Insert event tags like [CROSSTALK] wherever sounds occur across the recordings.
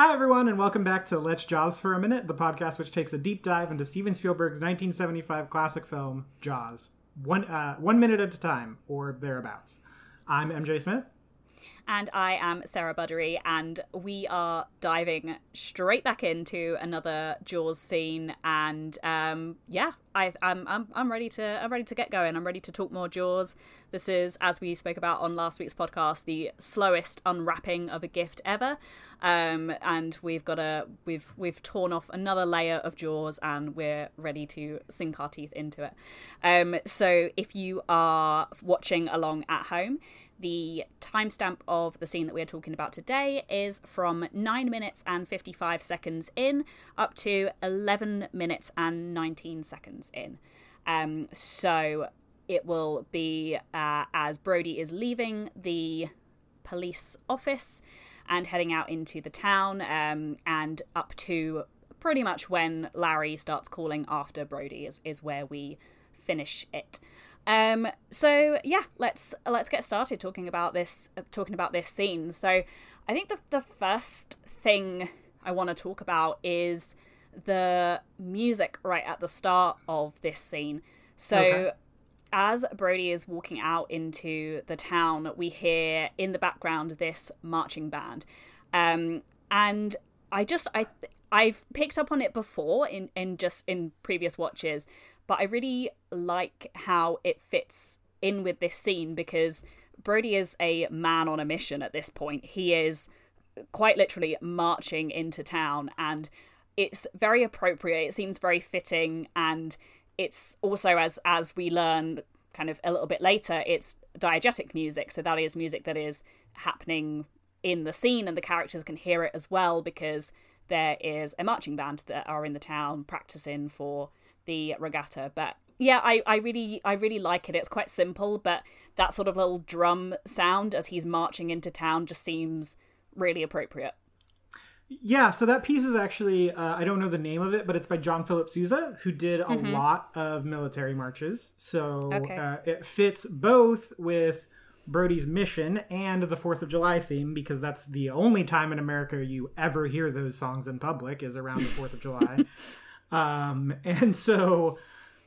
Hi, everyone, and welcome back to Let's Jaws for a Minute, the podcast which takes a deep dive into Steven Spielberg's 1975 classic film, Jaws, one, uh, one minute at a time, or thereabouts. I'm MJ Smith. And I am Sarah Buddery, and we are diving straight back into another Jaws scene. And um, yeah, I, I'm, I'm I'm ready to I'm ready to get going. I'm ready to talk more Jaws. This is, as we spoke about on last week's podcast, the slowest unwrapping of a gift ever. Um, and we've got a we've we've torn off another layer of Jaws, and we're ready to sink our teeth into it. Um, so if you are watching along at home the timestamp of the scene that we're talking about today is from 9 minutes and 55 seconds in up to 11 minutes and 19 seconds in. Um, so it will be uh, as Brody is leaving the police office and heading out into the town um, and up to pretty much when Larry starts calling after Brody is, is where we finish it. Um, so yeah, let's let's get started talking about this talking about this scene. So I think the the first thing I want to talk about is the music right at the start of this scene. So okay. as Brody is walking out into the town, we hear in the background this marching band. Um, and I just I I've picked up on it before in in just in previous watches, but I really like how it fits in with this scene because Brody is a man on a mission at this point. He is quite literally marching into town and it's very appropriate. It seems very fitting and it's also as as we learn kind of a little bit later, it's diegetic music. So that is music that is happening in the scene and the characters can hear it as well because there is a marching band that are in the town practicing for the regatta. But yeah, I, I really I really like it. It's quite simple, but that sort of little drum sound as he's marching into town just seems really appropriate. Yeah, so that piece is actually uh, I don't know the name of it, but it's by John Philip Sousa, who did a mm-hmm. lot of military marches. So okay. uh, it fits both with Brody's mission and the Fourth of July theme because that's the only time in America you ever hear those songs in public is around the Fourth of July. [LAUGHS] Um, [LAUGHS] and so,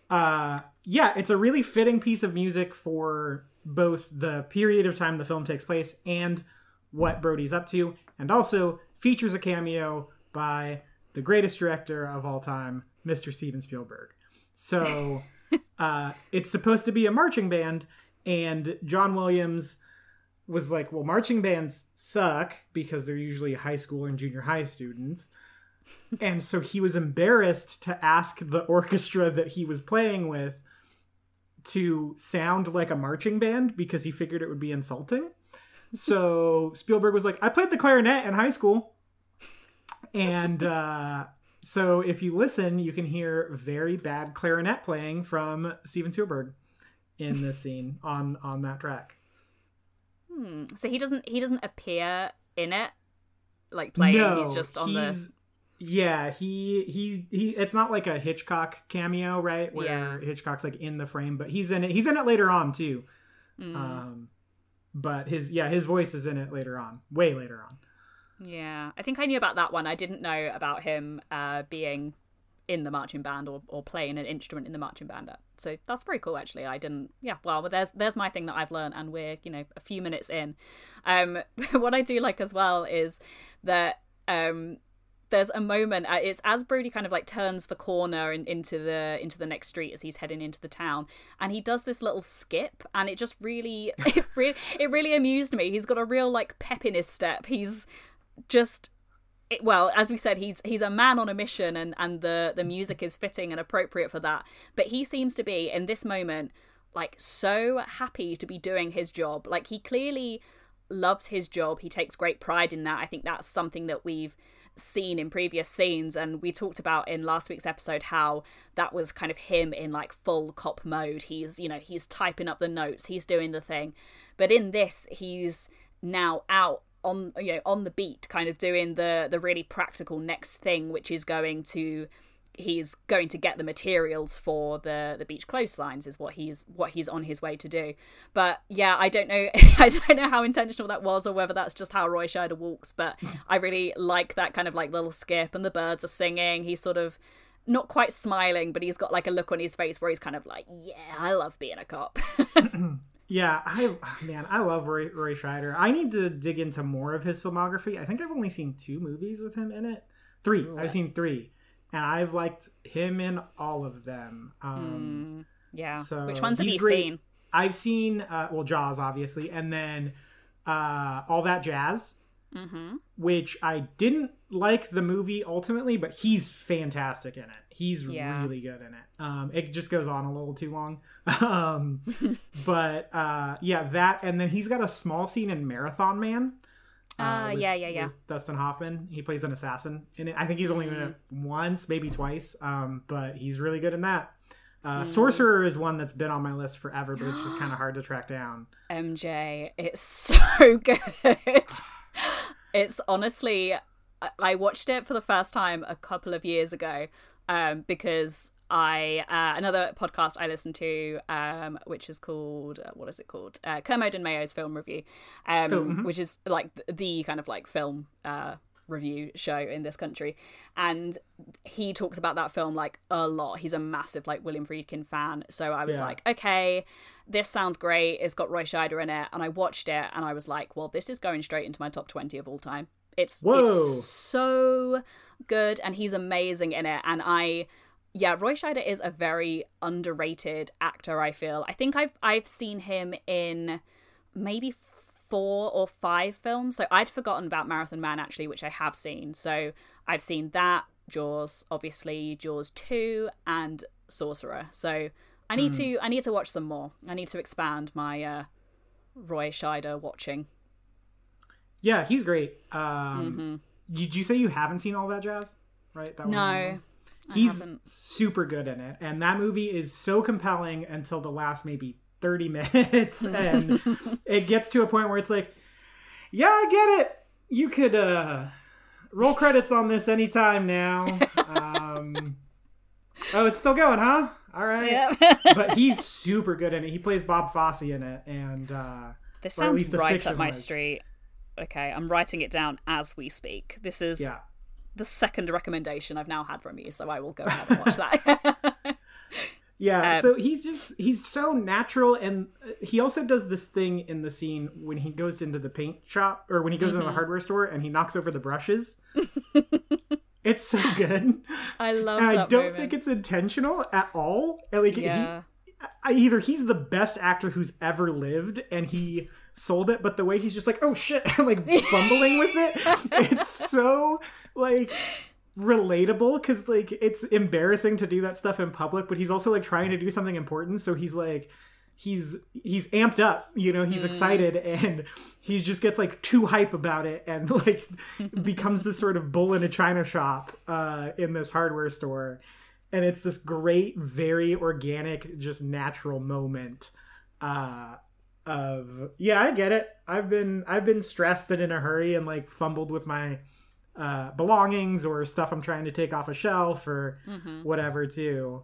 uh, yeah, it's a really fitting piece of music for both the period of time the film takes place and what Brody's up to, and also features a cameo by the greatest director of all time, Mr. Steven Spielberg. So [LAUGHS] uh, it's supposed to be a marching band, and John Williams was like, well, marching bands suck because they're usually high school and junior high students and so he was embarrassed to ask the orchestra that he was playing with to sound like a marching band because he figured it would be insulting. So Spielberg was like, I played the clarinet in high school. And uh, so if you listen, you can hear very bad clarinet playing from Steven Spielberg in this scene on on that track. Hmm. So he doesn't he doesn't appear in it like playing. No, he's just on he's, the yeah, he he he. It's not like a Hitchcock cameo, right? Where yeah. Hitchcock's like in the frame, but he's in it. He's in it later on too. Mm. Um, but his yeah, his voice is in it later on, way later on. Yeah, I think I knew about that one. I didn't know about him uh, being in the marching band or, or playing an instrument in the marching band. So that's very cool, actually. I didn't. Yeah, well, there's there's my thing that I've learned, and we're you know a few minutes in. Um, [LAUGHS] what I do like as well is that um there's a moment uh, it's as brody kind of like turns the corner and into the into the next street as he's heading into the town and he does this little skip and it just really [LAUGHS] it really it really amused me. He's got a real like pep in his step. He's just it, well as we said he's he's a man on a mission and and the the music is fitting and appropriate for that. But he seems to be in this moment like so happy to be doing his job. Like he clearly loves his job. He takes great pride in that. I think that's something that we've seen in previous scenes and we talked about in last week's episode how that was kind of him in like full cop mode. He's you know he's typing up the notes he's doing the thing. But in this he's now out on you know on the beat kind of doing the the really practical next thing which is going to he's going to get the materials for the the beach clotheslines is what he's what he's on his way to do. But yeah i don't know [LAUGHS] i don't know how intentional that was or whether that's just how roy scheider walks but i really like that kind of like little skip and the birds are singing. He's sort of not quite smiling but he's got like a look on his face where he's kind of like yeah i love being a cop. [LAUGHS] [CLEARS THROAT] Yeah i man i love roy, roy scheider. I need to dig into more of his filmography. I think i've only seen two movies with him in it. Three. Ooh. i've seen three and I've liked him in all of them. Um, mm, yeah. So which ones have you great. seen? I've seen uh, well Jaws, obviously, and then uh, All That Jazz, mm-hmm. which I didn't like the movie ultimately, but he's fantastic in it. He's yeah. really good in it. Um, it just goes on a little too long, [LAUGHS] um, [LAUGHS] but uh, yeah, that, and then he's got a small scene in Marathon Man uh, uh, with, yeah, yeah, yeah. Dustin Hoffman. He plays an assassin in it. I think he's only mm. in it once, maybe twice. Um, but he's really good in that. Uh, mm. Sorcerer is one that's been on my list forever, but it's just kind of hard to track down. [GASPS] MJ, it's so [LAUGHS] good. [SIGHS] it's honestly, I watched it for the first time a couple of years ago um, because I uh, another podcast I listen to, um, which is called uh, what is it called? Uh, Kermode and Mayo's film review, um, oh, mm-hmm. which is like the kind of like film uh, review show in this country, and he talks about that film like a lot. He's a massive like William Friedkin fan, so I was yeah. like, okay, this sounds great. It's got Roy Scheider in it, and I watched it, and I was like, well, this is going straight into my top twenty of all time. It's, it's so good, and he's amazing in it, and I yeah, Roy Scheider is a very underrated actor. I feel. I think I've I've seen him in maybe four or five films. So I'd forgotten about Marathon Man actually, which I have seen. So I've seen that Jaws, obviously Jaws two, and Sorcerer. So I need mm. to I need to watch some more. I need to expand my uh, Roy Scheider watching. Yeah, he's great. Um, mm-hmm. Did you say you haven't seen all that jazz? Right? That no, he's super good in it and that movie is so compelling until the last maybe 30 [LAUGHS] minutes and [LAUGHS] it gets to a point where it's like yeah i get it. You could uh roll credits on this anytime now. [LAUGHS] Um oh it's still going huh? All right. Yep. but he's super good in it. He plays bob fosse in it and uh this sounds right up my was. street. Okay i'm writing it down as we speak. This is yeah the second recommendation I've now had from you, so I will go ahead and watch that. [LAUGHS] yeah, [LAUGHS] um, so he's just he's so natural, and he also does this thing in the scene when he goes into the paint shop or when he goes mm-hmm. into the mm-hmm. hardware store and he knocks over the brushes. [LAUGHS] it's so good. I love. And I don't moment. think it's intentional at all. Like yeah. he, I, either he's the best actor who's ever lived, and he sold it, but the way he's just like, oh shit, [LAUGHS] like fumbling with it, it's [LAUGHS] so like relatable because like it's embarrassing to do that stuff in public, but he's also like trying to do something important, so he's like he's he's amped up you know he's mm. excited and he just gets like too hype about it and [LAUGHS] like becomes this sort of bull in a china shop uh in this hardware store and it's this great very organic just natural moment uh of yeah i get it i've been i've been stressed and in a hurry and like fumbled with my uh belongings or stuff i'm trying to take off a shelf or mm-hmm. whatever too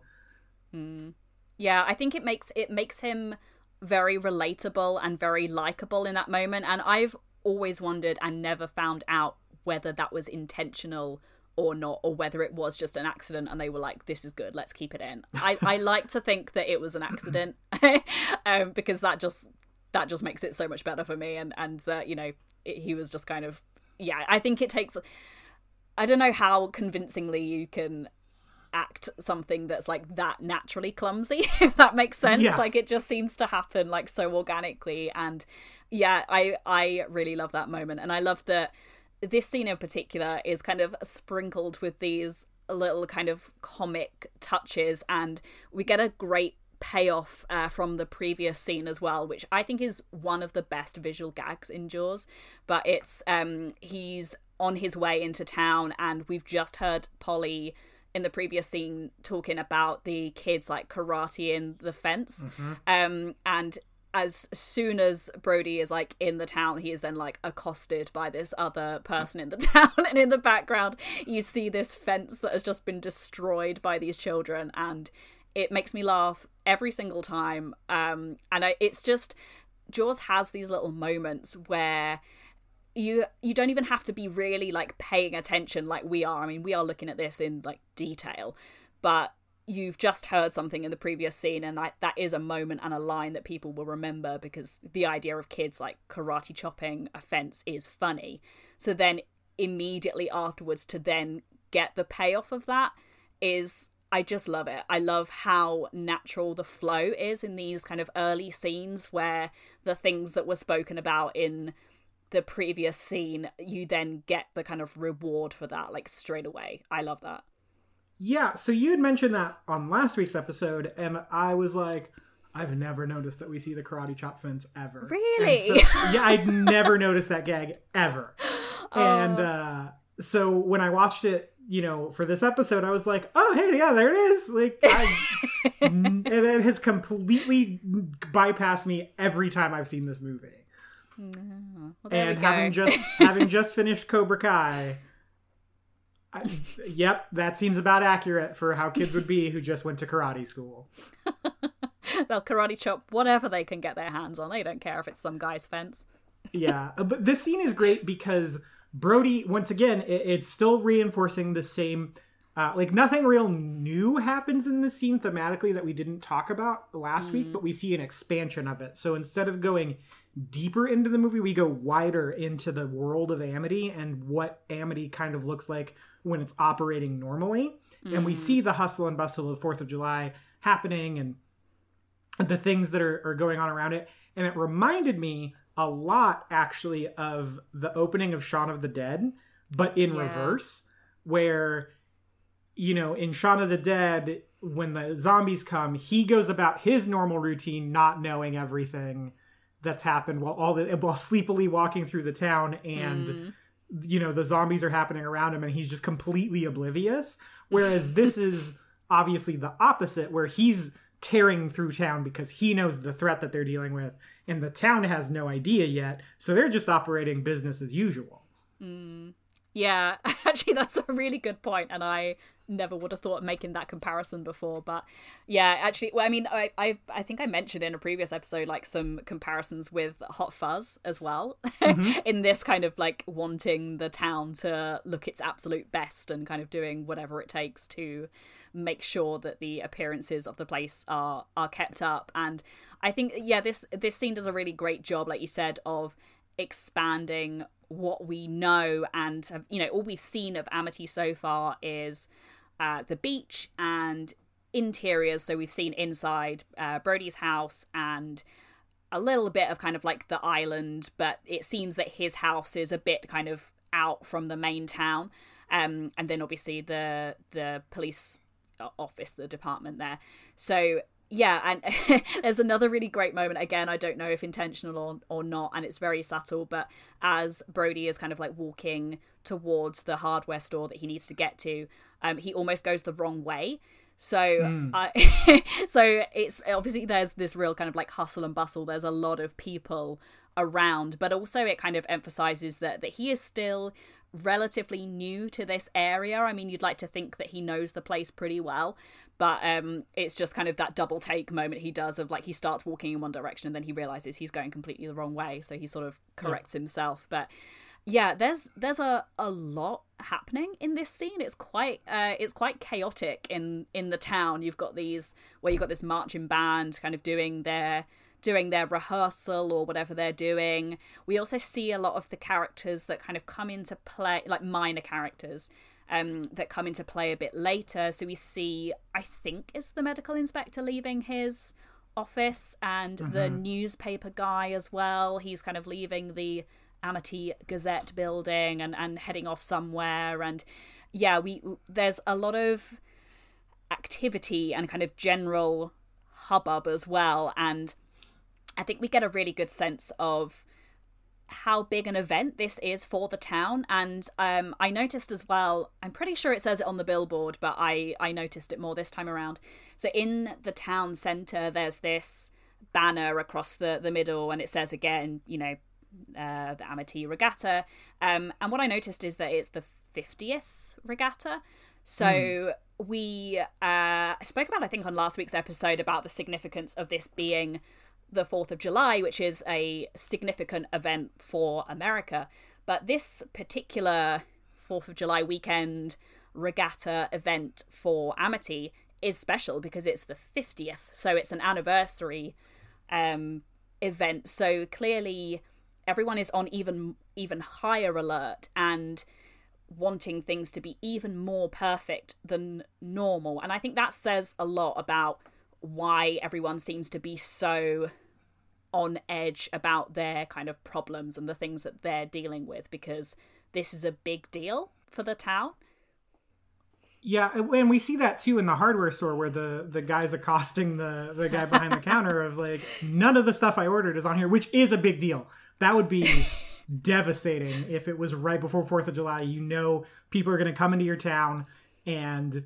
mm. yeah i think it makes it makes him very relatable and very likable in that moment and i've always wondered and never found out whether that was intentional or not, or whether it was just an accident and they were like, "This is good, let's keep it in." I, I [LAUGHS] like to think that it was an accident, [LAUGHS] um, because that just that just makes it so much better for me and and that you know it, he was just kind of yeah i think it takes i don't know how convincingly you can act something that's like that naturally clumsy [LAUGHS] if that makes sense yeah. like it just seems to happen like so organically and yeah i i really love that moment and i love that this scene in particular is kind of sprinkled with these little kind of comic touches and we get a great payoff uh, from the previous scene as well, which I think is one of the best visual gags in Jaws. But it's um, he's on his way into town, and we've just heard Polly in the previous scene talking about the kids like karate in the fence, mm-hmm. um, and as soon as Brody is like in the town, he is then like accosted by this other person in the [LAUGHS] town, and in the background you see this fence that has just been destroyed by these children, and it makes me laugh every single time. Um, and I, it's just Jaws has these little moments where you you don't even have to be really like paying attention like we are. I mean, we are looking at this in like detail, but you've just heard something in the previous scene and that that is a moment and a line that people will remember because the idea of kids like karate chopping a fence is funny. So then immediately afterwards to then get the payoff of that is I just love it. I love how natural the flow is in these kind of early scenes where the things that were spoken about in the previous scene, you then get the kind of reward for that, like straight away. I love that. Yeah, so you had mentioned that on last week's episode, and I was like, I've never noticed that we see the karate chop fence ever. Really? So, yeah, I'd never noticed that gag ever. [LAUGHS] And uh, so when I watched it, you know, for this episode, I was like, oh, hey, yeah, there it is. Like, I, [LAUGHS] and it has completely bypassed me every time I've seen this movie. Well, and having just [LAUGHS] having just finished Cobra Kai, I, yep, that seems about accurate for how kids would be who just went to karate school. [LAUGHS] They'll karate chop whatever they can get their hands on. They don't care if it's some guy's fence. yeah, uh, but this scene is great because Brody, once again, it, it's still reinforcing the same. Uh, like nothing real new happens in this scene thematically that we didn't talk about last mm. week, but we see an expansion of it. So instead of going deeper into the movie, we go wider into the world of Amity and what Amity kind of looks like when it's operating normally. Mm. And we mm. see the hustle and bustle of the 4th of July happening and the things that are, are going on around it. And it reminded me a lot, actually, of the opening of Shaun of the Dead, but in yeah. reverse, where, you know, in Shaun of the Dead, when the zombies come, he goes about his normal routine, not knowing everything that's happened while all the while sleepily walking through the town and mm. you know the zombies are happening around him and he's just completely oblivious [LAUGHS] whereas this is obviously the opposite where he's tearing through town because he knows the threat that they're dealing with and the town has no idea yet so they're just operating business as usual mm. yeah [LAUGHS] actually that's a really good point and i never would have thought of making that comparison before but yeah actually well i mean i i, I think i mentioned in a previous episode like some comparisons with hot fuzz as well [LAUGHS] mm-hmm. in this kind of like wanting the town to look its absolute best and kind of doing whatever it takes to make sure that the appearances of the place are are kept up and i think yeah this this scene does a really great job like you said of expanding what we know and have, you know all we've seen of amity so far is uh, the beach and interiors. So we've seen inside uh, Brody's house and a little bit of kind of like the island, but it seems that his house is a bit kind of out from the main town. Um, and then obviously the the police office, the department there. So yeah, and [LAUGHS] there's another really great moment. Again, I don't know if intentional or, or not, and it's very subtle. But as Brody is kind of like walking towards the hardware store that he needs to get to, um, he almost goes the wrong way. So, mm. I, [LAUGHS] so it's obviously there's this real kind of like hustle and bustle. There's a lot of people around, but also it kind of emphasizes that that he is still relatively new to this area. I mean, you'd like to think that he knows the place pretty well, but um, it's just kind of that double take moment he does of like he starts walking in one direction and then he realizes he's going completely the wrong way, so he sort of corrects yeah. himself. But yeah, there's there's a, a lot happening in this scene. It's quite uh, it's quite chaotic in in the town. You've got these where you've got this marching band kind of doing their doing their rehearsal or whatever they're doing. We also see a lot of the characters that kind of come into play, like minor characters um, that come into play a bit later. So we see, I think, is the medical inspector leaving his office and mm-hmm. the newspaper guy as well. He's kind of leaving the Amity Gazette building and, and heading off somewhere. And yeah, we there's a lot of activity and kind of general hubbub as well. And I think we get a really good sense of how big an event this is for the town and um, i noticed as well i'm pretty sure it says it on the billboard but i i noticed it more this time around so in the town center there's this banner across the the middle, and it says again, you know, uh, the Amity Regatta. Um, and what I noticed is that it's the fiftieth regatta. So mm. we uh, spoke about, I think, on last week's episode about the significance of this being the 4th of July, which is a significant event for America. But this particular 4th of July weekend regatta event for Amity is special because it's the 50th. So it's an anniversary um, event. So clearly everyone is on even even higher alert and wanting things to be even more perfect than normal. And I think that says a lot about why everyone seems to be so on edge about their kind of problems and the things that they're dealing with because this is a big deal for the town. Yeah, and we see that too in the hardware store where the the guy's accosting the the guy behind the counter of [LAUGHS] like none of the stuff I ordered is on here, which is a big deal. That would be [LAUGHS] devastating if it was right before Fourth of July. You know, people are going to come into your town and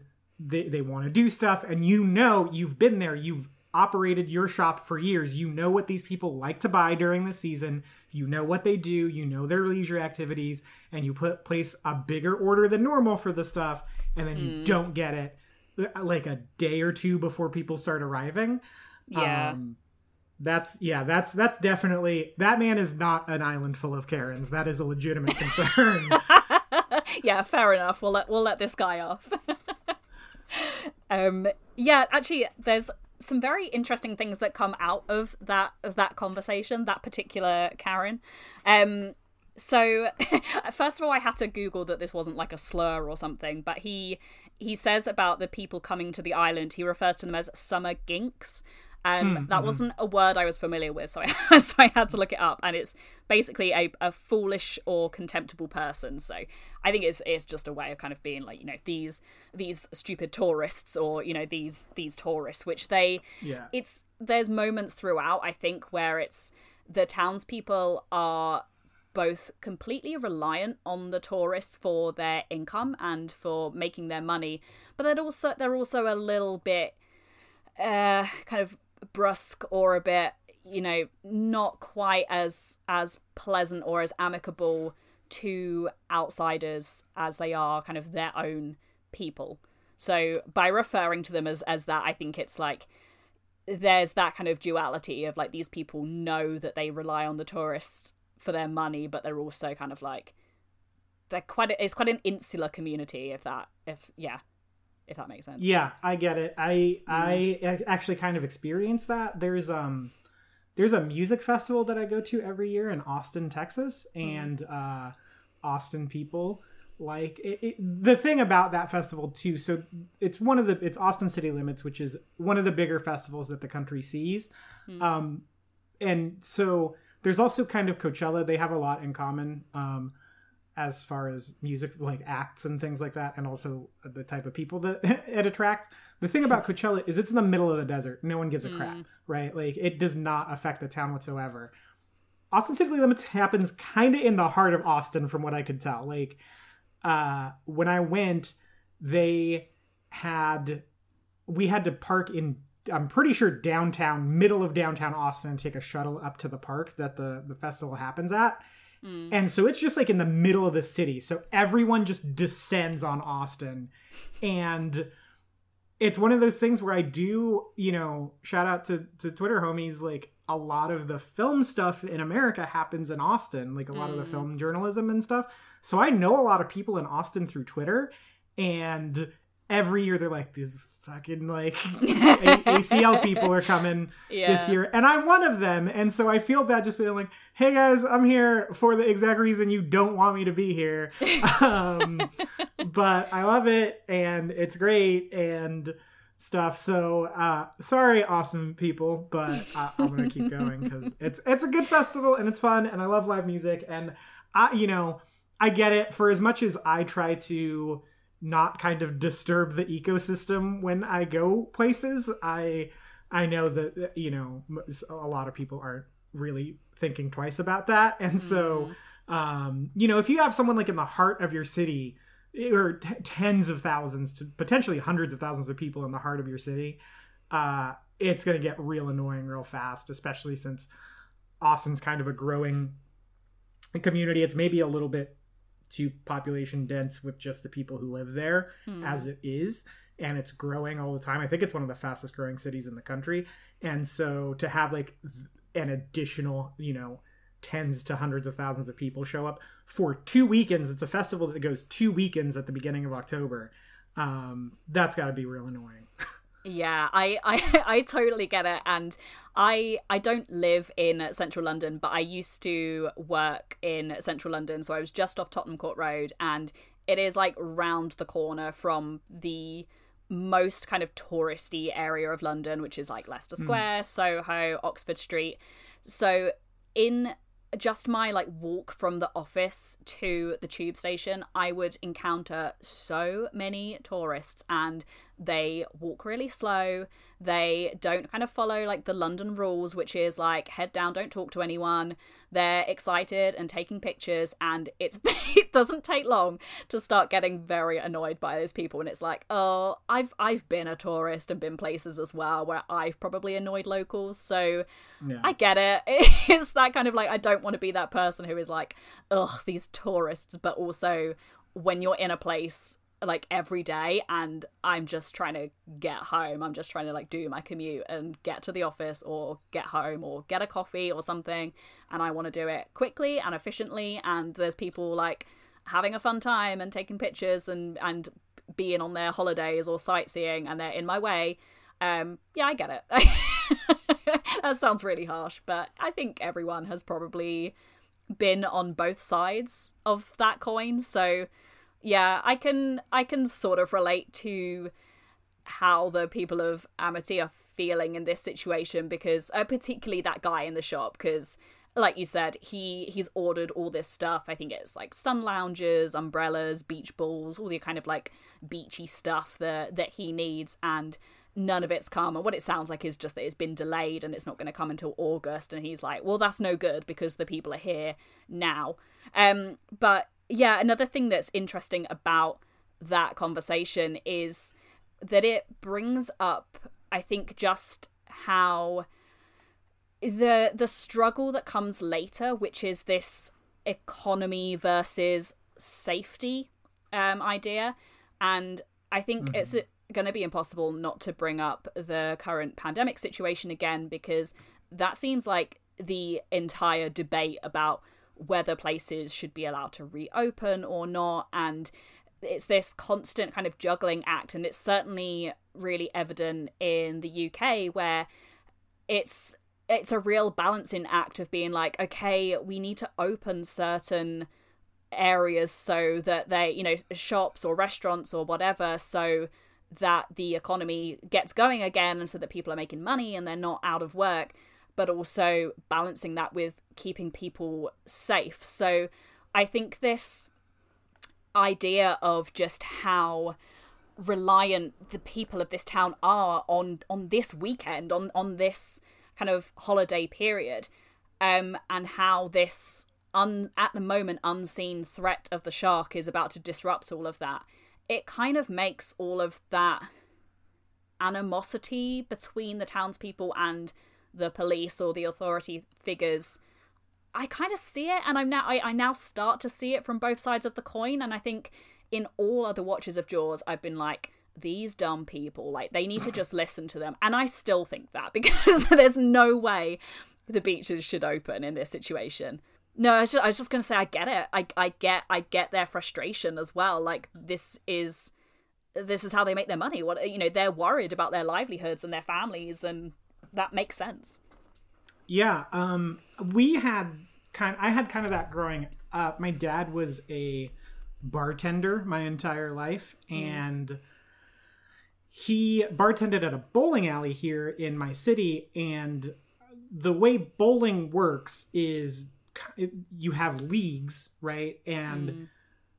they they want to do stuff, and you know you've been there, you've operated your shop for years. You know what these people like to buy during the season. You know what they do. You know their leisure activities, and you put place a bigger order than normal for the stuff, and then mm. you don't get it uh, like a day or two before people start arriving. Yeah. Um, that's yeah that's that's definitely that man is not an island full of karens that is a legitimate concern [LAUGHS] yeah fair enough we'll let we'll let this guy off [LAUGHS] um yeah actually there's some very interesting things that come out of that of that conversation that particular karen. Um so [LAUGHS] first of all i had to google that this wasn't like a slur or something but he he says about the people coming to the island he refers to them as summer ginks um, mm, that mm-hmm. wasn't a word I was familiar with, so I [LAUGHS] so I had to look it up, and it's basically a, a foolish or contemptible person. So I think it's it's just a way of kind of being like you know these these stupid tourists or you know these these tourists, which they yeah it's there's moments throughout I think where it's the townspeople are both completely reliant on the tourists for their income and for making their money, but they're also they're also a little bit uh, kind of brusque or a bit you know not quite as as pleasant or as amicable to outsiders as they are kind of their own people. So by referring to them as as that i think it's like there's that kind of duality of like these people know that they rely on the tourists for their money but they're also kind of like they're quite a, it's quite an insular community if that if yeah if that makes sense. Yeah, I get it. I mm-hmm. I actually kind of experienced that. There's um there's a music festival that I go to every year in Austin, Texas, mm-hmm. and mm-hmm. uh Austin people like it, it, the thing about that festival too so it's one of the it's austin city limits which is one of the bigger festivals that the country sees mm-hmm. um and so there's also kind of coachella they have a lot in common um as far as music like acts and things like that and also the type of people that [LAUGHS] it attracts. The thing about coachella is it's in the middle of the desert. No one gives a mm. crap right? Like it does not affect the town whatsoever. Austin city limits happens kind of in the heart of austin from what i could tell. Like uh when i went they had we had to park in i'm pretty sure downtown middle of downtown austin and take a shuttle up to the park that the the festival happens at Mm. And so it's just like in the middle of the city. So everyone just descends on Austin. And it's one of those things where I do, you know, shout out to, to Twitter homies, like a lot of the film stuff in America happens in Austin, like a lot mm. of the mm. film journalism and stuff. So I know a lot of people in Austin through Twitter. And every year they're like, these fucking like [LAUGHS] ACL people are coming yeah. this year, and I'm one of them. And so I feel bad just being like, "Hey guys, I'm here for the exact reason you don't want me to be here." [LAUGHS] um, but I love it, and it's great, and stuff. So uh, sorry, Austin people, but I, I'm gonna keep going because [LAUGHS] it's it's a good festival and it's fun, and I love live music, and I you know I get it. For as much as I try to not kind of disturb the ecosystem when I go places. I I know that you know a lot of people aren't really thinking twice about that, and mm. so um, you know if you have someone like in the heart of your city or t- tens of thousands to potentially hundreds of thousands of people in the heart of your city. Uh, it's going to get real annoying real fast, especially since Austin's kind of a growing community. It's maybe a little bit too population dense with just the people who live there hmm. as it is and it's growing all the time. I think it's one of the fastest growing cities in the country. And so to have like an additional, you know, tens to hundreds of thousands of people show up for two weekends, it's a festival that goes two weekends at the beginning of October. Um, that's got to be real annoying. [LAUGHS] Yeah, I, [LAUGHS] I I totally get it, and I I don't live in central London, but I used to work in central London, so I was just off Tottenham Court Road, and it is like round the corner from the most kind of touristy area of London, which is like Leicester hmm. Square, mm. Soho, Oxford Street. So in just my like walk from the office to the tube station, I would encounter so many tourists and they walk really slow. They don't kind of follow like the London rules, which is like head down, don't talk to anyone. They're excited and taking pictures, and it's [LAUGHS] it doesn't take long to start getting very annoyed by those people. And it's like, oh, I've I've been a tourist and been places as well where I've probably annoyed locals, so yeah. I get it. [LAUGHS] It's that kind of like I don't want to be that person who is like, ugh, these tourists, but also when you're in a place like every day and I'm just trying to get home. I'm just trying to like do my commute and get to the office or get home or get a coffee or something and I want to do it quickly and efficiently and there's people like having a fun time and taking pictures and and being on their holidays or sightseeing and they're in my way. Um yeah, I get it. [LAUGHS] that sounds really harsh, but I think everyone has probably been on both sides of that coin. So yeah, I can I can sort of relate to how the people of Amity are feeling in this situation because uh, particularly that guy in the shop because like you said he he's ordered all this stuff. I think it's like sun lounges umbrellas beach balls all the kind of like beachy stuff that that he needs and none of it's come. And what it sounds like is just that it's been delayed and it's not going to come until august and he's like well that's no good because the people are here now. Um but yeah, another thing that's interesting about that conversation is that it brings up, I think, just how the the struggle that comes later, which is this economy versus safety um, idea, and I think mm-hmm. it's going to be impossible not to bring up the current pandemic situation again because that seems like the entire debate about whether places should be allowed to reopen or not. And it's this constant kind of juggling act. And it's certainly really evident in the UK where it's it's a real balancing act of being like okay we need to open certain areas so that they you know shops or restaurants or whatever so that the economy gets going again and so that people are making money and they're not out of work but also balancing that with keeping people safe. So I think this idea of just how reliant the people of this town are on on this weekend on on this kind of holiday period um and how this un at the moment unseen threat of the shark is about to disrupt all of that it kind of makes all of that animosity between the townspeople and the police or the authority figures I kind of see it, and I'm now I, I now start to see it from both sides of the coin. And I think in all other watches of Jaws, I've been like, these dumb people, like they need to just listen to them. And I still think that [LAUGHS] because there's no way the beaches should open in this situation. No, I was just, just gonna say I get it. I I get I get their frustration as well. Like this is this is how they make their money. What you know, they're worried about their livelihoods and their families, and that makes sense. Yeah, um, we had kind. I had kind of that growing up. My dad was a bartender my entire life, mm. and he bartended at a bowling alley here in my city. And the way bowling works is you have leagues, right? And mm.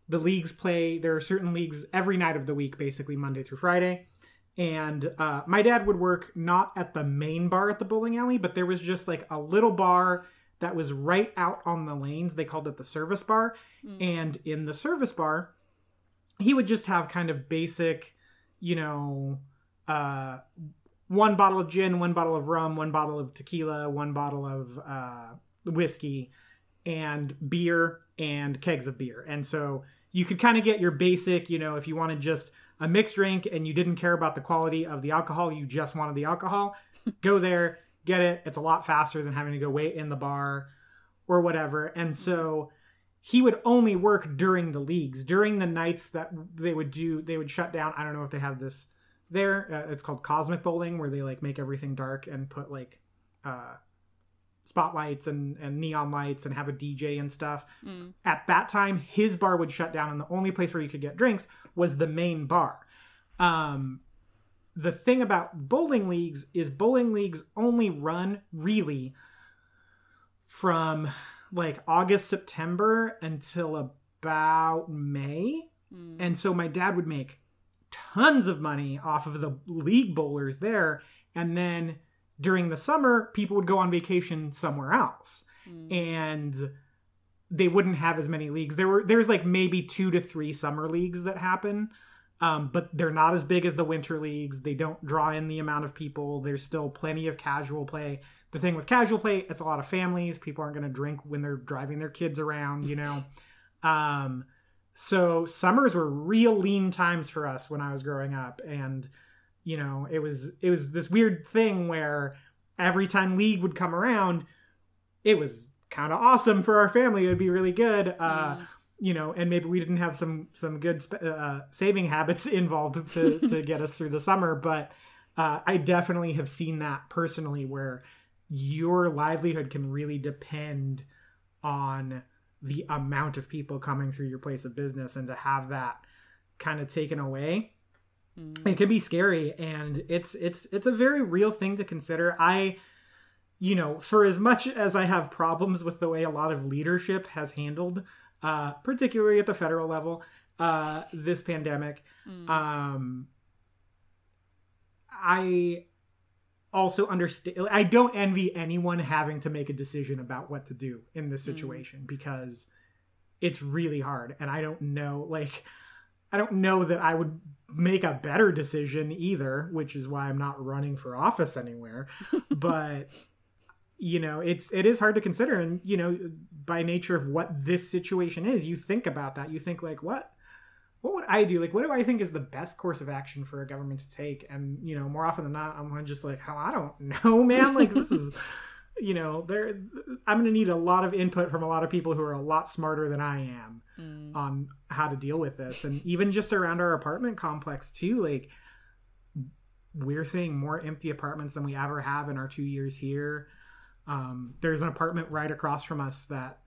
the leagues play. There are certain leagues every night of the week, basically Monday through Friday and uh, my dad would work not at the main bar at the bowling alley but there was just like a little bar that was right out on the lanes they called it the service bar mm. and in the service bar he would just have kind of basic you know uh one bottle of gin, one bottle of rum, one bottle of tequila, one bottle of uh, whiskey, and beer and kegs of beer. And so you could kind of get your basic, you know, if you wanted just a mixed drink and you didn't care about the quality of the alcohol, you just wanted the alcohol, [LAUGHS] go there, get it. It's a lot faster than having to go wait in the bar or whatever. And so he would only work during the leagues, during the nights that they would do, they would shut down. I don't know if they have this there. Uh, it's called Cosmic Bowling, where they like make everything dark and put like uh, spotlights and, and neon lights and have a DJ and stuff. Mm. At that time, his bar would shut down, and the only place where you could get drinks was the main bar. Um, the thing about bowling leagues is bowling leagues only run really from like August, September until about May. Mm. And so my dad would make tons of money off of the league bowlers there. And then during the summer, people would go on vacation somewhere else. Mm. And they wouldn't have as many leagues. There were there's like maybe two to three summer leagues that happen. Um, but they're not as big as the winter leagues. They don't draw in the amount of people. There's still plenty of casual play. The thing with casual play, it's a lot of families. People aren't going to drink when they're driving their kids around, you know. [LAUGHS] um, so summers were real lean times for us when I was growing up, and you know, it was it was this weird thing where every time league would come around, it was kind of awesome for our family. It would be really good. Uh, mm you know, and maybe we didn't have some some good uh, saving habits [LAUGHS] involved to [LAUGHS] to get us through the summer, but uh, I definitely have seen that personally, where your livelihood can really depend on the amount of people coming through your place of business, and to have that kind of taken away, mm. it can be scary, and it's it's it's a very real thing to consider. I you know, for as much as I have problems with the way a lot of leadership has handled uh, particularly at the federal level, uh, this pandemic. Mm. Um, I also understand. I don't envy anyone having to make a decision about what to do in this mm. situation mm. because it's really hard, and I don't know. Like, I don't know that I would make a better decision either, which is why I'm not running for office anywhere. [LAUGHS] but you know it's it is hard to consider. And you know by nature of what this situation is you think about that. You think like what what would i do? Like what do i think is the best course of action for a government to take? And you know more often than not i'm just like hell i don't [LAUGHS] know man. Like this is [LAUGHS] you know there i'm going to need a lot of input from a lot of people who are a lot smarter than i am mm. on how to deal with this and even just around our apartment complex too like we're seeing more empty apartments than we ever have in our two years here um, there's an apartment right across from us that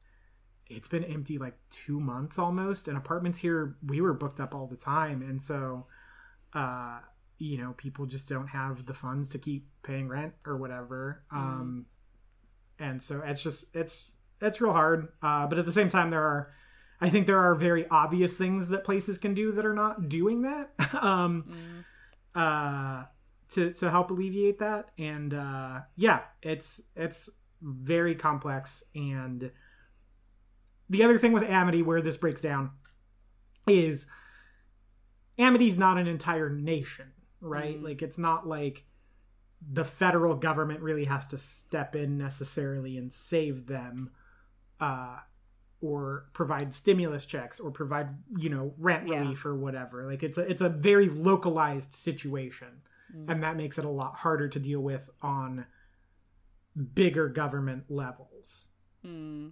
it's been empty like two months almost. And apartments here, we were booked up all the time. And so, uh, you know, people just don't have the funds to keep paying rent or whatever. Mm. Um, and so it's just, it's, it's real hard. Uh, but at the same time, there are, I think there are very obvious things that places can do that are not doing that. [LAUGHS] um, mm. uh, to to help alleviate that and uh yeah it's it's very complex and the other thing with amity where this breaks down is amity's not an entire nation right mm. like it's not like the federal government really has to step in necessarily and save them uh or provide stimulus checks or provide you know rent relief or whatever like it's a it's a very localized situation mm. and that makes it a lot harder to deal with on bigger government levels. Mm.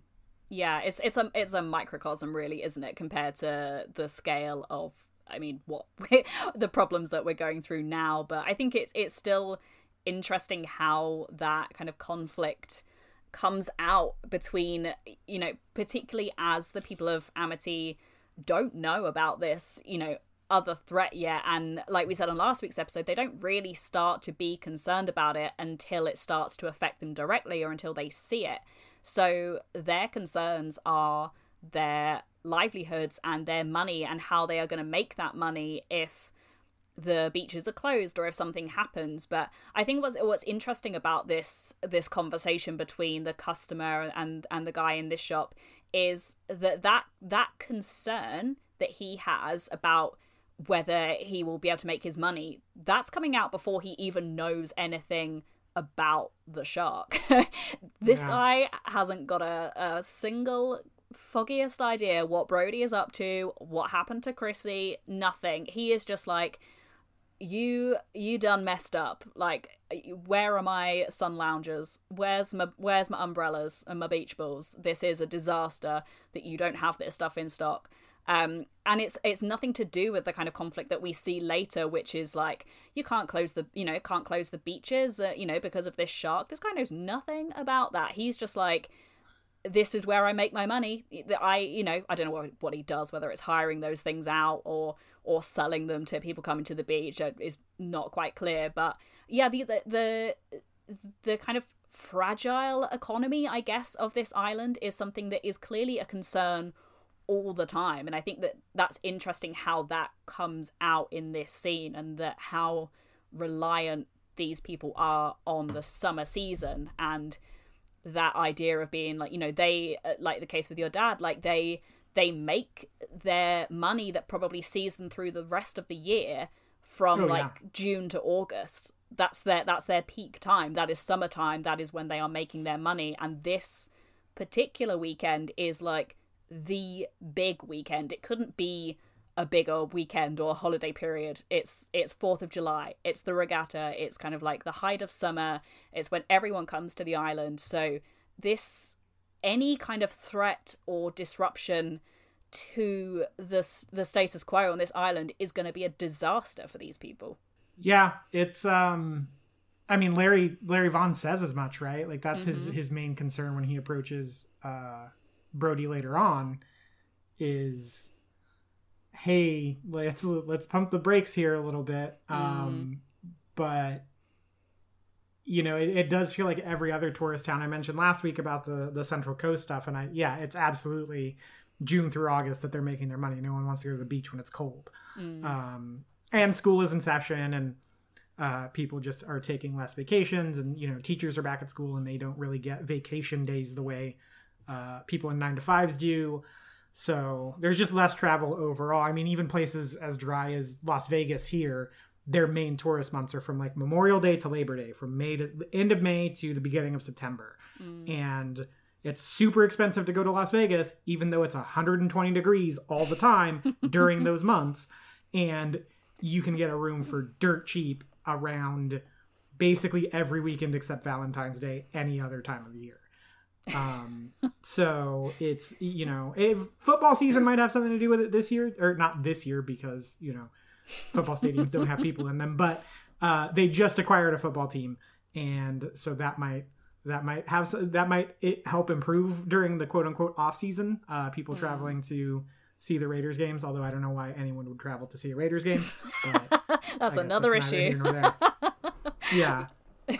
Yeah, it's it's a it's a microcosm, really, isn't it, compared to the scale of I mean, what [LAUGHS] the problems that we're going through now. But I think it's it's still interesting how that kind of conflict comes out between you know particularly as the people of amity don't know about this you know other threat yet. And like we said on last week's episode, they don't really start to be concerned about it until it starts to affect them directly or until they see it. So their concerns are their livelihoods and their money and how they are going to make that money if the beaches are closed or if something happens but i think what's what's interesting about this this conversation between the customer and and the guy in this shop is that that that concern that he has about whether he will be able to make his money, that's coming out before he even knows anything about the shark. [LAUGHS] this yeah. guy hasn't got a, a single foggiest idea what Brody is up to, what happened to Chrissy, nothing. He is just like, you you done messed up. Like, where are my sun loungers? Where's my where's my umbrellas and my beach balls? This is a disaster that you don't have this stuff in stock. Um, and it's it's nothing to do with the kind of conflict that we see later, which is like you can't close the you know can't close the beaches, uh, you know, because of this shark. This guy knows nothing about that. He's just like this is where I make my money. I, you know, I don't know what, what he does, whether it's hiring those things out or or selling them to people coming to the beach is not quite clear. But yeah, the the the, the kind of fragile economy, I guess, of this island is something that is clearly a concern all the time, and I think that that's interesting how that comes out in this scene and that how reliant these people are on the summer season and that idea of being like you know they uh, like the case with your dad like they they make their money that probably sees them through the rest of the year from oh, like yeah. June to August that's their that's their peak time that is summertime that is when they are making their money and this particular weekend is like the big weekend it couldn't be a bigger weekend or holiday period. It's it's 4th of July. It's the regatta. It's kind of like the height of summer. It's when everyone comes to the island. So this any kind of threat or disruption to the the status quo on this island is going to be a disaster for these people. Yeah, it's um I mean Larry Larry Vaughn says as much, right? Like that's mm-hmm. his his main concern when he approaches uh Brody later on is hey, let's let's pump the brakes here a little bit. Mm. Um, but you know, it, it, does feel like every other tourist town. I mentioned last week about the the Central Coast stuff, and I yeah, it's absolutely June through August that they're making their money. No one wants to go to the beach when it's cold, mm. um, and school is in session, and uh, people just are taking less vacations, and you know, teachers are back at school, and they don't really get vacation days the way uh, people in nine to fives do. So there's just less travel overall. I mean, even places as dry as Las Vegas here, their main tourist months are from like Memorial Day to Labor Day, from May to end of May to the beginning of September. Mm. And it's super expensive to go to Las Vegas, even though it's 120 degrees all the time [LAUGHS] during those months. And you can get a room for dirt cheap around basically every weekend except Valentine's Day, any other time of year. Um, [LAUGHS] so it's you know, if football season might have something to do with it this year, or not this year because you know, football stadiums don't have people in them, but uh, they just acquired a football team, and so that might that might have that might it help improve during the quote unquote off season. Uh, people traveling to see the Raiders games, although I don't know why anyone would travel to see a Raiders game. [LAUGHS] that's another that's issue. yeah. [LAUGHS]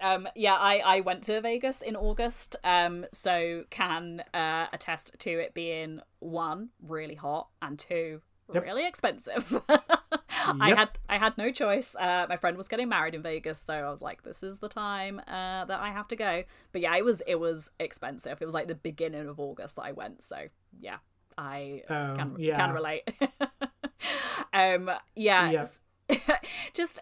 Um, yeah, I, I went to Vegas in August, um, so can uh, attest to it being one really hot and two yep. really expensive. [LAUGHS] I had I had no choice. Uh, my friend was getting married in Vegas, so I was like, "This is the time uh, that I have to go." But yeah, it was it was expensive. It was like the beginning of August that I went, so yeah, I um, can yeah. can relate. [LAUGHS] um, yeah, [LAUGHS] just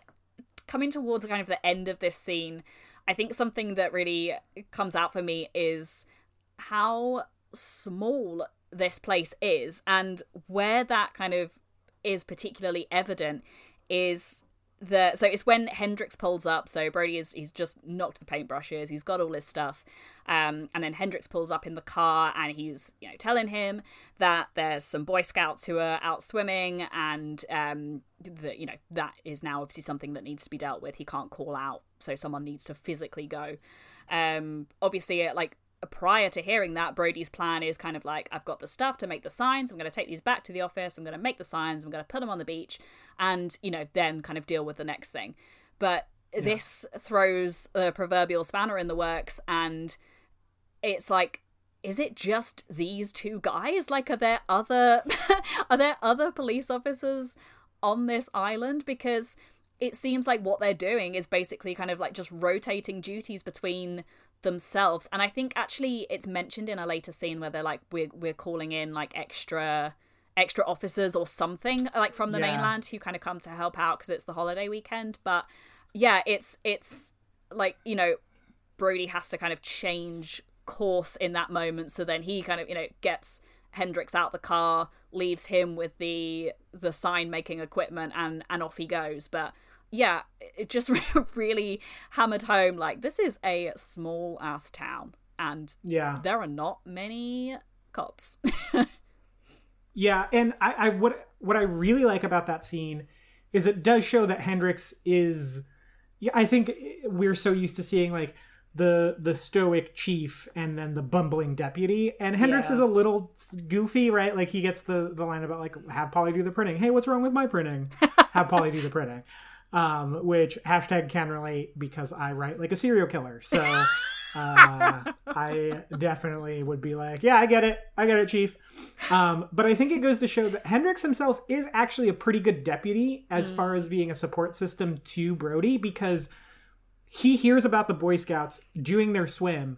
coming towards kind of the end of this scene I think something that really comes out for me is how small this place is and where that kind of is particularly evident is the so it's when Hendrix pulls up. So Brody is he's just knocked the paintbrushes. He's got all his stuff, um, and then Hendrix pulls up in the car and he's you know telling him that there's some Boy Scouts who are out swimming, and um, that you know that is now obviously something that needs to be dealt with. He can't call out, so someone needs to physically go. Um, obviously, like prior to hearing that, Brody's plan is kind of like, I've got the stuff to make the signs. I'm going to take these back to the office. I'm going to make the signs. I'm going to put them on the beach and, you know, then kind of deal with the next thing. But yeah. this throws the proverbial spanner in the works. And it's like, is it just these two guys? Like, are there other, [LAUGHS] are there other police officers on this island? Because it seems like what they're doing is basically kind of like just rotating duties between themselves and i think actually it's mentioned in a later scene where they're like we're, we're calling in like extra extra officers or something like from the yeah. mainland who kind of come to help out because it's the holiday weekend. But yeah, it's it's like you know Brody has to kind of change course in that moment. So then he kind of you know gets Hendrix out the car, leaves him with the the sign making equipment, and and off he goes. But yeah, it just [LAUGHS] really hammered home like this is a small ass town, and yeah, there are not many cops. [LAUGHS] yeah, and I, I what what I really like about that scene is it does show that Hendrix is. Yeah, I think we're so used to seeing like the the stoic chief and then the bumbling deputy. And Hendrix yeah. is a little goofy, right? Like he gets the the line about like have Polly do the printing. Hey, what's wrong with my printing? [LAUGHS] have Polly do the printing. Um, which hashtag can relate because I write like a serial killer. So [LAUGHS] uh, I definitely would be like, yeah, I get it, I get it, chief. Um, but I think it goes to show that Hendrix himself is actually a pretty good deputy as mm. far as being a support system to Brody because he hears about the Boy Scouts doing their swim,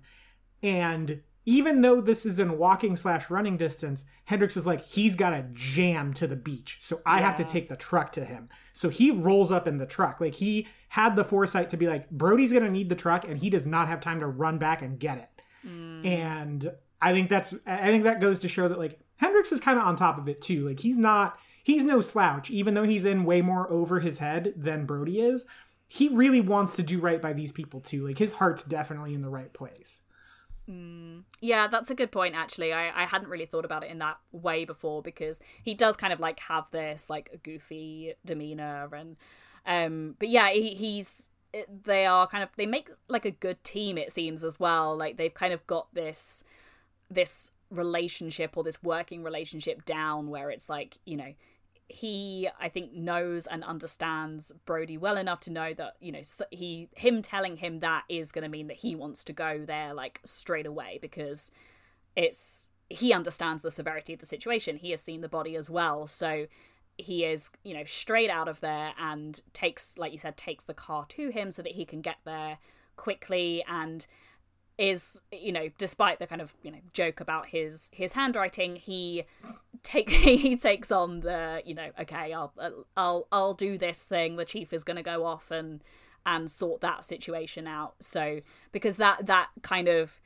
and even though this is in walking slash running distance, Hendrix is like, he's got a jam to the beach. So I yeah. have to take the truck to him. So he rolls up in the truck. Like he had the foresight to be like, Brody's going to need the truck and he does not have time to run back and get it. Mm. And I think that's, I think that goes to show that like Hendrix is kind of on top of it too. Like he's not, he's no slouch, even though he's in way more over his head than Brody is he really wants to do right by these people too. Like his heart's definitely in the right place. Mm, yeah, that's a good point. Actually, I I hadn't really thought about it in that way before because he does kind of like have this like goofy demeanor and um, but yeah, he, he's they are kind of they make like a good team it seems as well. Like they've kind of got this this relationship or this working relationship down where it's like you know he i think knows and understands brody well enough to know that you know he him telling him that is going to mean that he wants to go there like straight away because it's he understands the severity of the situation. He has seen the body as well. So he is you know straight out of there and takes like you said takes the car to him so that he can get there quickly. And is you know despite the kind of you know joke about his his handwriting he take [LAUGHS] he takes on the you know okay I'll I'll I'll do this thing the chief is going to go off and and sort that situation out. So because that that kind of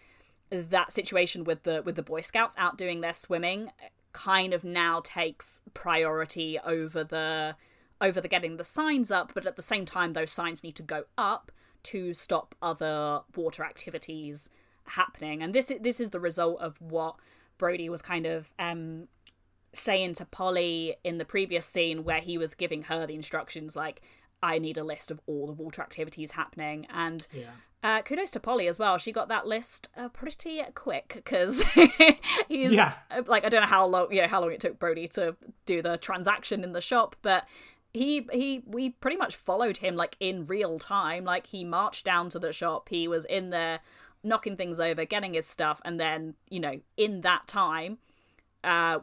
that situation with the with the boy scouts out doing their swimming kind of now takes priority over the over the getting the signs up but at the same time those signs need to go up to stop other water activities happening. And this this is the result of what Brody was kind of um, saying to Polly in the previous scene, where he was giving her the instructions like, "I need a list of all the water activities happening." And yeah. Uh, kudos to Polly as well. She got that list uh, pretty quick because [LAUGHS] he's yeah. like I don't know how long you know how long it took Brody to do the transaction in the shop, but he he we pretty much followed him like in real time. Like he marched down to the shop. He was in there knocking things over getting his stuff. And then you know in that time uh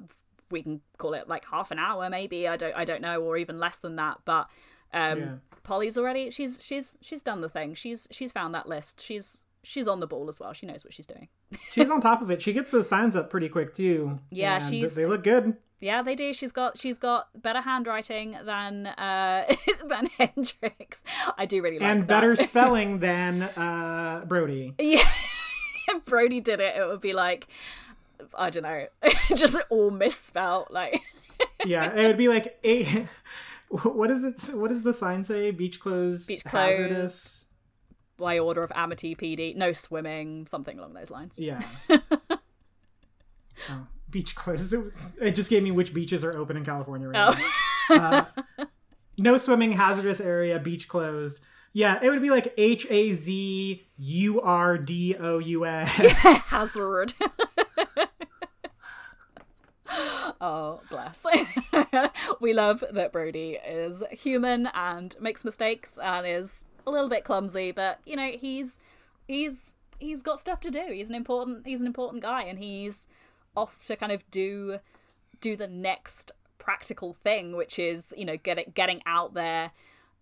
we can call it like half an hour maybe. I don't i don't know or even less than that. But um yeah. polly's already she's she's she's done the thing. She's she's found that list. She's she's on the ball as well. She knows what she's doing. She's [LAUGHS] on top of it. She gets those signs up pretty quick too. Yeah she's they look good yeah, they do. She's got she's got better handwriting than uh [LAUGHS] than Hendrix. I do really like and that. better [LAUGHS] spelling than uh Brody. Yeah, if Brody did it, it would be like I don't know, [LAUGHS] just all misspelled. Like yeah, it would be like a. What is it? What does the sign say? Beach closed. Beach closed. Hazardous. By order of Amity PD, no swimming, something along those lines. Yeah. oh beach closed. [LAUGHS] It just gave me which beaches are open in California right oh. now. Uh, no swimming, hazardous area, beach closed. Yeah, it would be like H A Z U R D O U S. [LAUGHS] [LAUGHS] Hazard. oh, bless. we love that Brody is human and makes mistakes and is a little bit clumsy, but you know, he's he's he's got stuff to do. He's an important he's an important guy and he's off to kind of do do the next practical thing, which is you know getting getting out there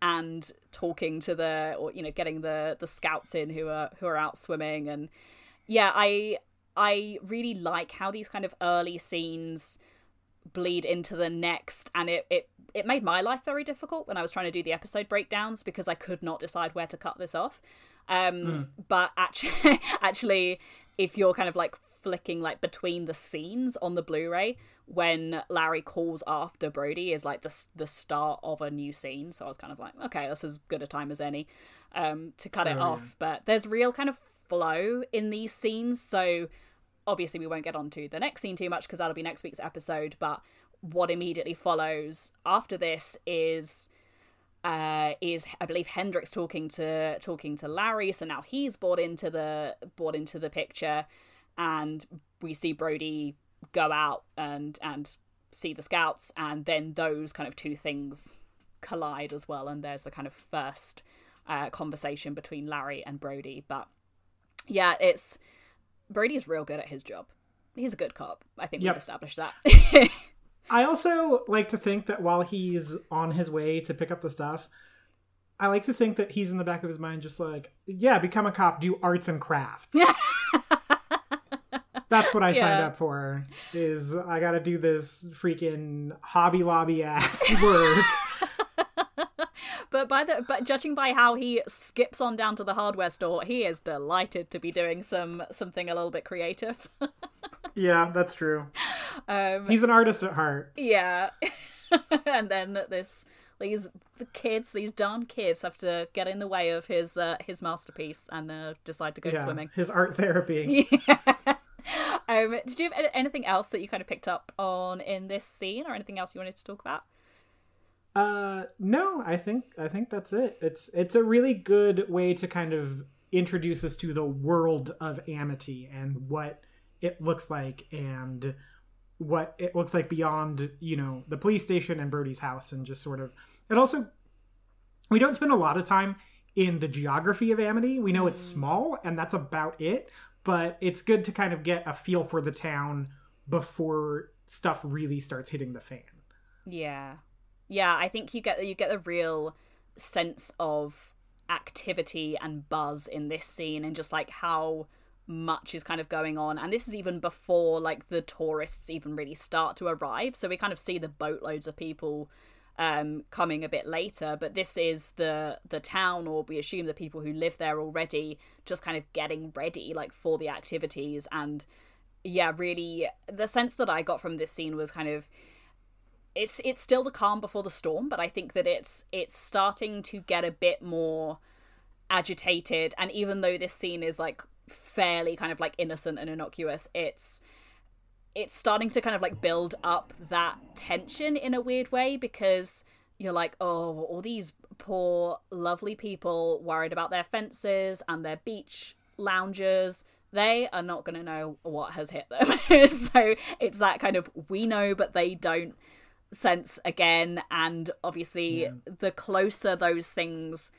and talking to the or you know getting the the scouts in who are who are out swimming and yeah I I really like how these kind of early scenes bleed into the next and it, it it made my life very difficult when I was trying to do the episode breakdowns because I could not decide where to cut this off. Um, mm. But actually, [LAUGHS] actually, if you're kind of like flicking like between the scenes on the Blu-ray, when Larry calls after Brody is like the the start of a new scene. So I was kind of like, okay, that's as good a time as any um, to cut oh, it off. Yeah. But there's real kind of flow in these scenes, so obviously we won't get on to the next scene too much because that'll be next week's episode. But what immediately follows after this is uh, is I believe Hendrix talking to talking to Larry. So now he's brought into the brought into the picture, and we see Brody go out and and see the scouts, and then those kind of two things collide as well. And there's the kind of first uh, conversation between Larry and Brody. But yeah, it's Brody's real good at his job. He's a good cop. I think yep. we've established that. [LAUGHS] I also like to think that while he's on his way to pick up the stuff, I like to think that he's in the back of his mind just like, yeah, become a cop, do arts and crafts. [LAUGHS] That's what I yeah. signed up for. Is I got to do this freaking Hobby Lobby ass [LAUGHS] work. [LAUGHS] but by the but judging by how he skips on down to the hardware store, he is delighted to be doing some something a little bit creative. [LAUGHS] yeah, that's true. Um, He's an artist at heart. Yeah. and then this these kids, these darn kids, have to get in the way of his uh, his masterpiece and uh, decide to go yeah, swimming. His art therapy. Yeah. [LAUGHS] um, did you have anything else that you kind of picked up on in this scene, or anything else you wanted to talk about? Uh, no, I think I think that's it. It's it's a really good way to kind of introduce us to the world of Amity and what it looks like and what it looks like beyond you know the police station and Brody's house and just sort of it also we don't spend a lot of time in the geography of Amity. We know it's mm. small and that's about it, but it's good to kind of get a feel for the town before stuff really starts hitting the fan. Yeah. Yeah, I think you get you get a real sense of activity and buzz in this scene and just like how much is kind of going on and this is even before like the tourists even really start to arrive so we kind of see the boatloads of people um coming a bit later but this is the the town or we assume the people who live there already just kind of getting ready like for the activities. And yeah really the sense that i got from this scene was kind of it's it's still the calm before the storm but i think that it's it's starting to get a bit more agitated. And even though this scene is like fairly kind of like innocent and innocuous it's it's starting to kind of like build up that tension in a weird way because you're like oh all these poor lovely people worried about their fences and their beach loungers they are not going to know what has hit them [LAUGHS] so it's that kind of we know but they don't sense again and obviously yeah. the closer those things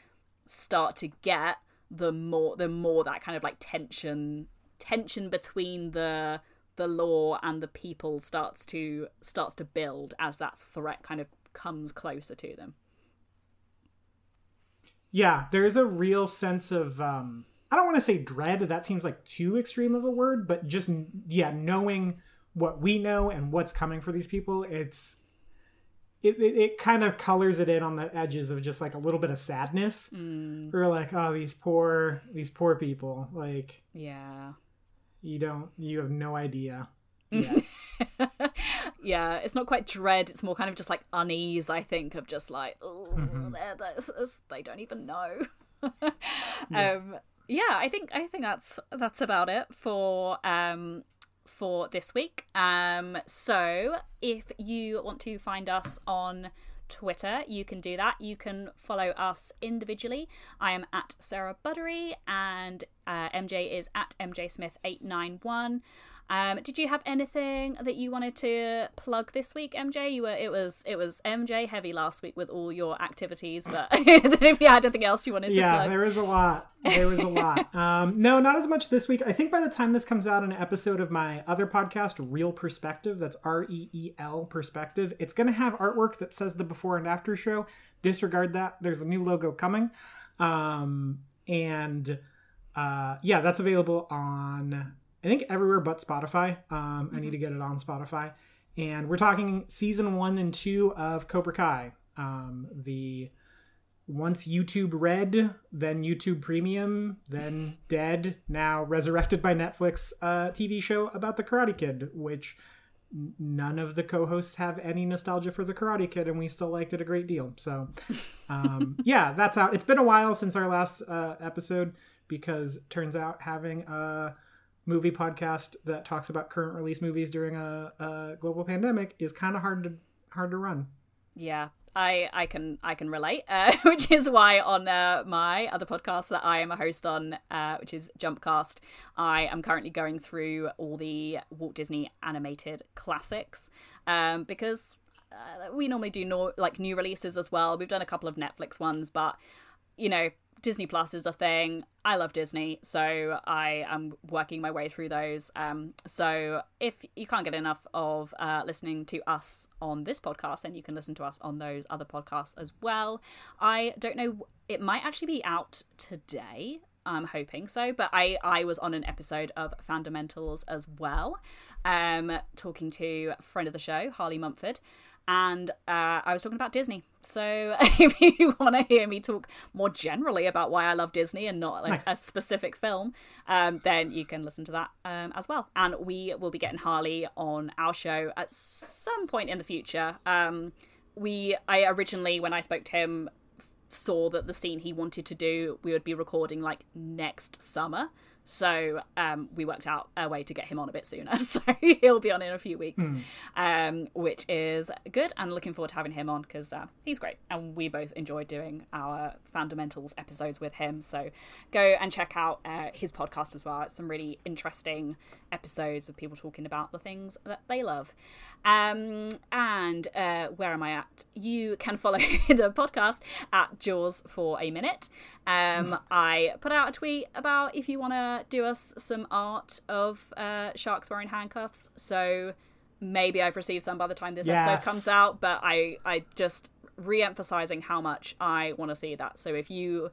start to get the more the more that kind of like tension tension between the the law and the people starts to starts to build as that threat kind of comes closer to them yeah there's a real sense of um i don't want to say dread that seems like too extreme of a word but just yeah knowing what we know and what's coming for these people it's it, it, it, kind of colors it in on the edges of just like a little bit of sadness. Mm. We're like, oh, these poor, these poor people. Like, yeah, you don't, you have no idea. [LAUGHS] yeah, it's not quite dread. It's more kind of just like unease. I think of just like, oh, mm-hmm. [LAUGHS] they don't even know. [LAUGHS] yeah. Um, yeah, I think I think that's that's about it for um for this week. Um, so if you want to find us on Twitter, you can do that. You can follow us individually. I am at Sarah Buttery and uh, MJ is at MJ Smith 891. Um, did you have anything that you wanted to plug this week, MJ? You were it was it was MJ heavy last week with all your activities, but [LAUGHS] if you had anything else you wanted to yeah, plug. there was a lot. There was a lot. [LAUGHS] um, no, not as much this week. I think by the time this comes out, an episode of my other podcast, Reel Perspective, that's R E E L Perspective, it's going to have artwork that says the before and after show. Disregard that. There's a new logo coming, um, and uh, yeah, that's available on I think everywhere but Spotify. Um, mm-hmm. I need to mm-hmm. get it on Spotify. and we're talking season one and two of Cobra Kai. Um, the once YouTube Red, then YouTube Premium, then [LAUGHS] Dead, now resurrected by Netflix uh, TV show about the Karate Kid, which none of the co-hosts have any nostalgia for the Karate Kid, and we still liked it a great deal. So, um, [LAUGHS] yeah, that's out. It's been a while since our last uh, episode because turns out having a movie podcast that talks about current release movies during a, a global pandemic is kind of hard to hard to run. Yeah, I I can I can relate, uh, [LAUGHS] which is why on uh, my other podcast that I am a host on, uh, which is Jumpcast, I am currently going through all the Walt Disney animated classics um, because uh, we normally do no, like new releases as well. We've done a couple of Netflix ones, but you know Disney Plus is a thing. I love Disney, so I am working my way through those. Um, so if you can't get enough of uh, listening to us on this podcast, then you can listen to us on those other podcasts as well. I don't know; it might actually be out today. I'm hoping so, but I I was on an episode of Fundamentals as well, um, talking to a friend of the show, Harley Mumford and uh, I was talking about Disney. So [LAUGHS] if you want to hear me talk more generally about why I love Disney and not like nice. a specific film, um, then you can listen to that um, as well. And we will be getting Harley on our show at some point in the future. Um, we I originally when I spoke to him saw that the scene he wanted to do we would be recording like next summer so um, we worked out a way to get him on a bit sooner. [LAUGHS] So he'll be on in a few weeks, mm. um, which is good. And looking forward to having him on because uh, he's great. And we both enjoy doing our fundamentals episodes with him. So go and check out uh, his podcast as well. It's some really interesting episodes of people talking about the things that they love. Um, and uh, where am I at? You can follow [LAUGHS] the podcast at Jaws for a minute. Um, I put out a tweet about if you want to do us some art of uh, sharks wearing handcuffs. So maybe I've received some by the time this yes. episode comes out, but I, I just re-emphasizing how much I want to see that. So if you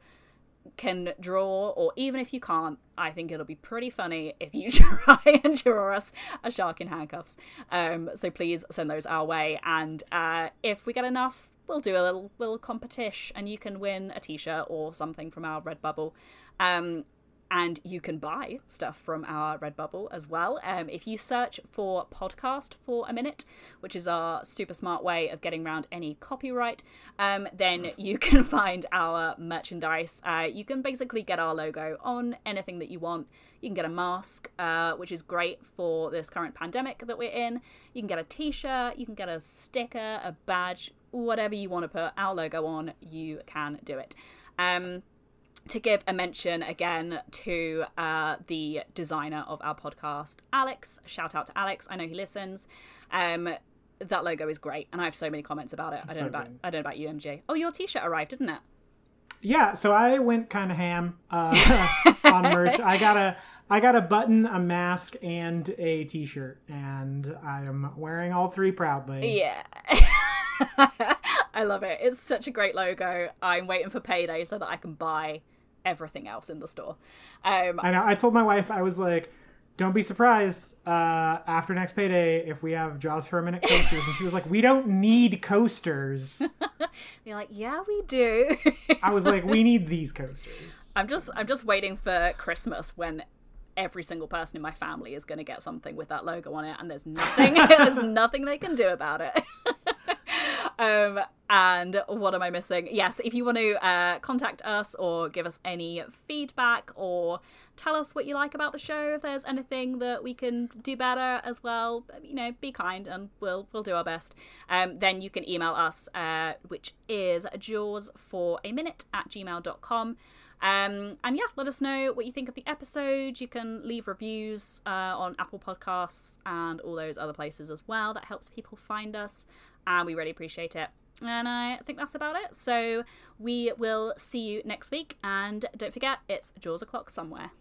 can draw, or even if you can't, I think it'll be pretty funny if you [LAUGHS] try and draw us a shark in handcuffs. Um, so please send those our way, and uh, if we get enough, we'll do a little little competition, and you can win a T-shirt or something from our Redbubble. Um, and you can buy stuff from our Redbubble as well. Um, if you search for podcast for a minute, which is our super smart way of getting around any copyright, um, then you can [LAUGHS] find our merchandise. Uh, you can basically get our logo on anything that you want. You can get a mask, uh, which is great for this current pandemic that we're in. You can get a t shirt, you can get a sticker, a badge, whatever you want to put our logo on, you can do it. Um, to give a mention again to uh, the designer of our podcast, Alex. Shout out to Alex. I know he listens. Um, that logo is great, and I have so many comments about it. I don't so know about I don't know about you, MJ. Oh, your T-shirt arrived, didn't it? Yeah, so I went kind of ham uh, [LAUGHS] on merch. I got a I got a button, a mask, and a T-shirt, and I am wearing all three proudly. Yeah. [LAUGHS] [LAUGHS] I love it. It's such a great logo. I'm waiting for payday so that I can buy everything else in the store. Um, I know. I told my wife I was like, "Don't be surprised uh, after next payday if we have Jaws for a minute coasters." and she was like, "We don't need coasters." [LAUGHS] You're like, "Yeah, we do." I was like, "We need [LAUGHS] these coasters." I'm just, I'm just waiting for Christmas when every single person in my family is going to get something with that logo on it, and there's nothing, there's nothing they can do about it. Um, and what am I missing? Yes, if you want to uh, contact us or give us any feedback or tell us what you like about the show, if there's anything that we can do better as well, you know, be kind and we'll we'll do our best. Um, then you can email us, uh, which is jaws for a minute at gmail.com. Um, and yeah, let us know what you think of the episode. You can leave reviews uh, on Apple Podcasts and all those other places as well. That helps people find us, and we really appreciate it. And I think that's about it. So we will see you next week. And don't forget, it's Jaws o'clock somewhere.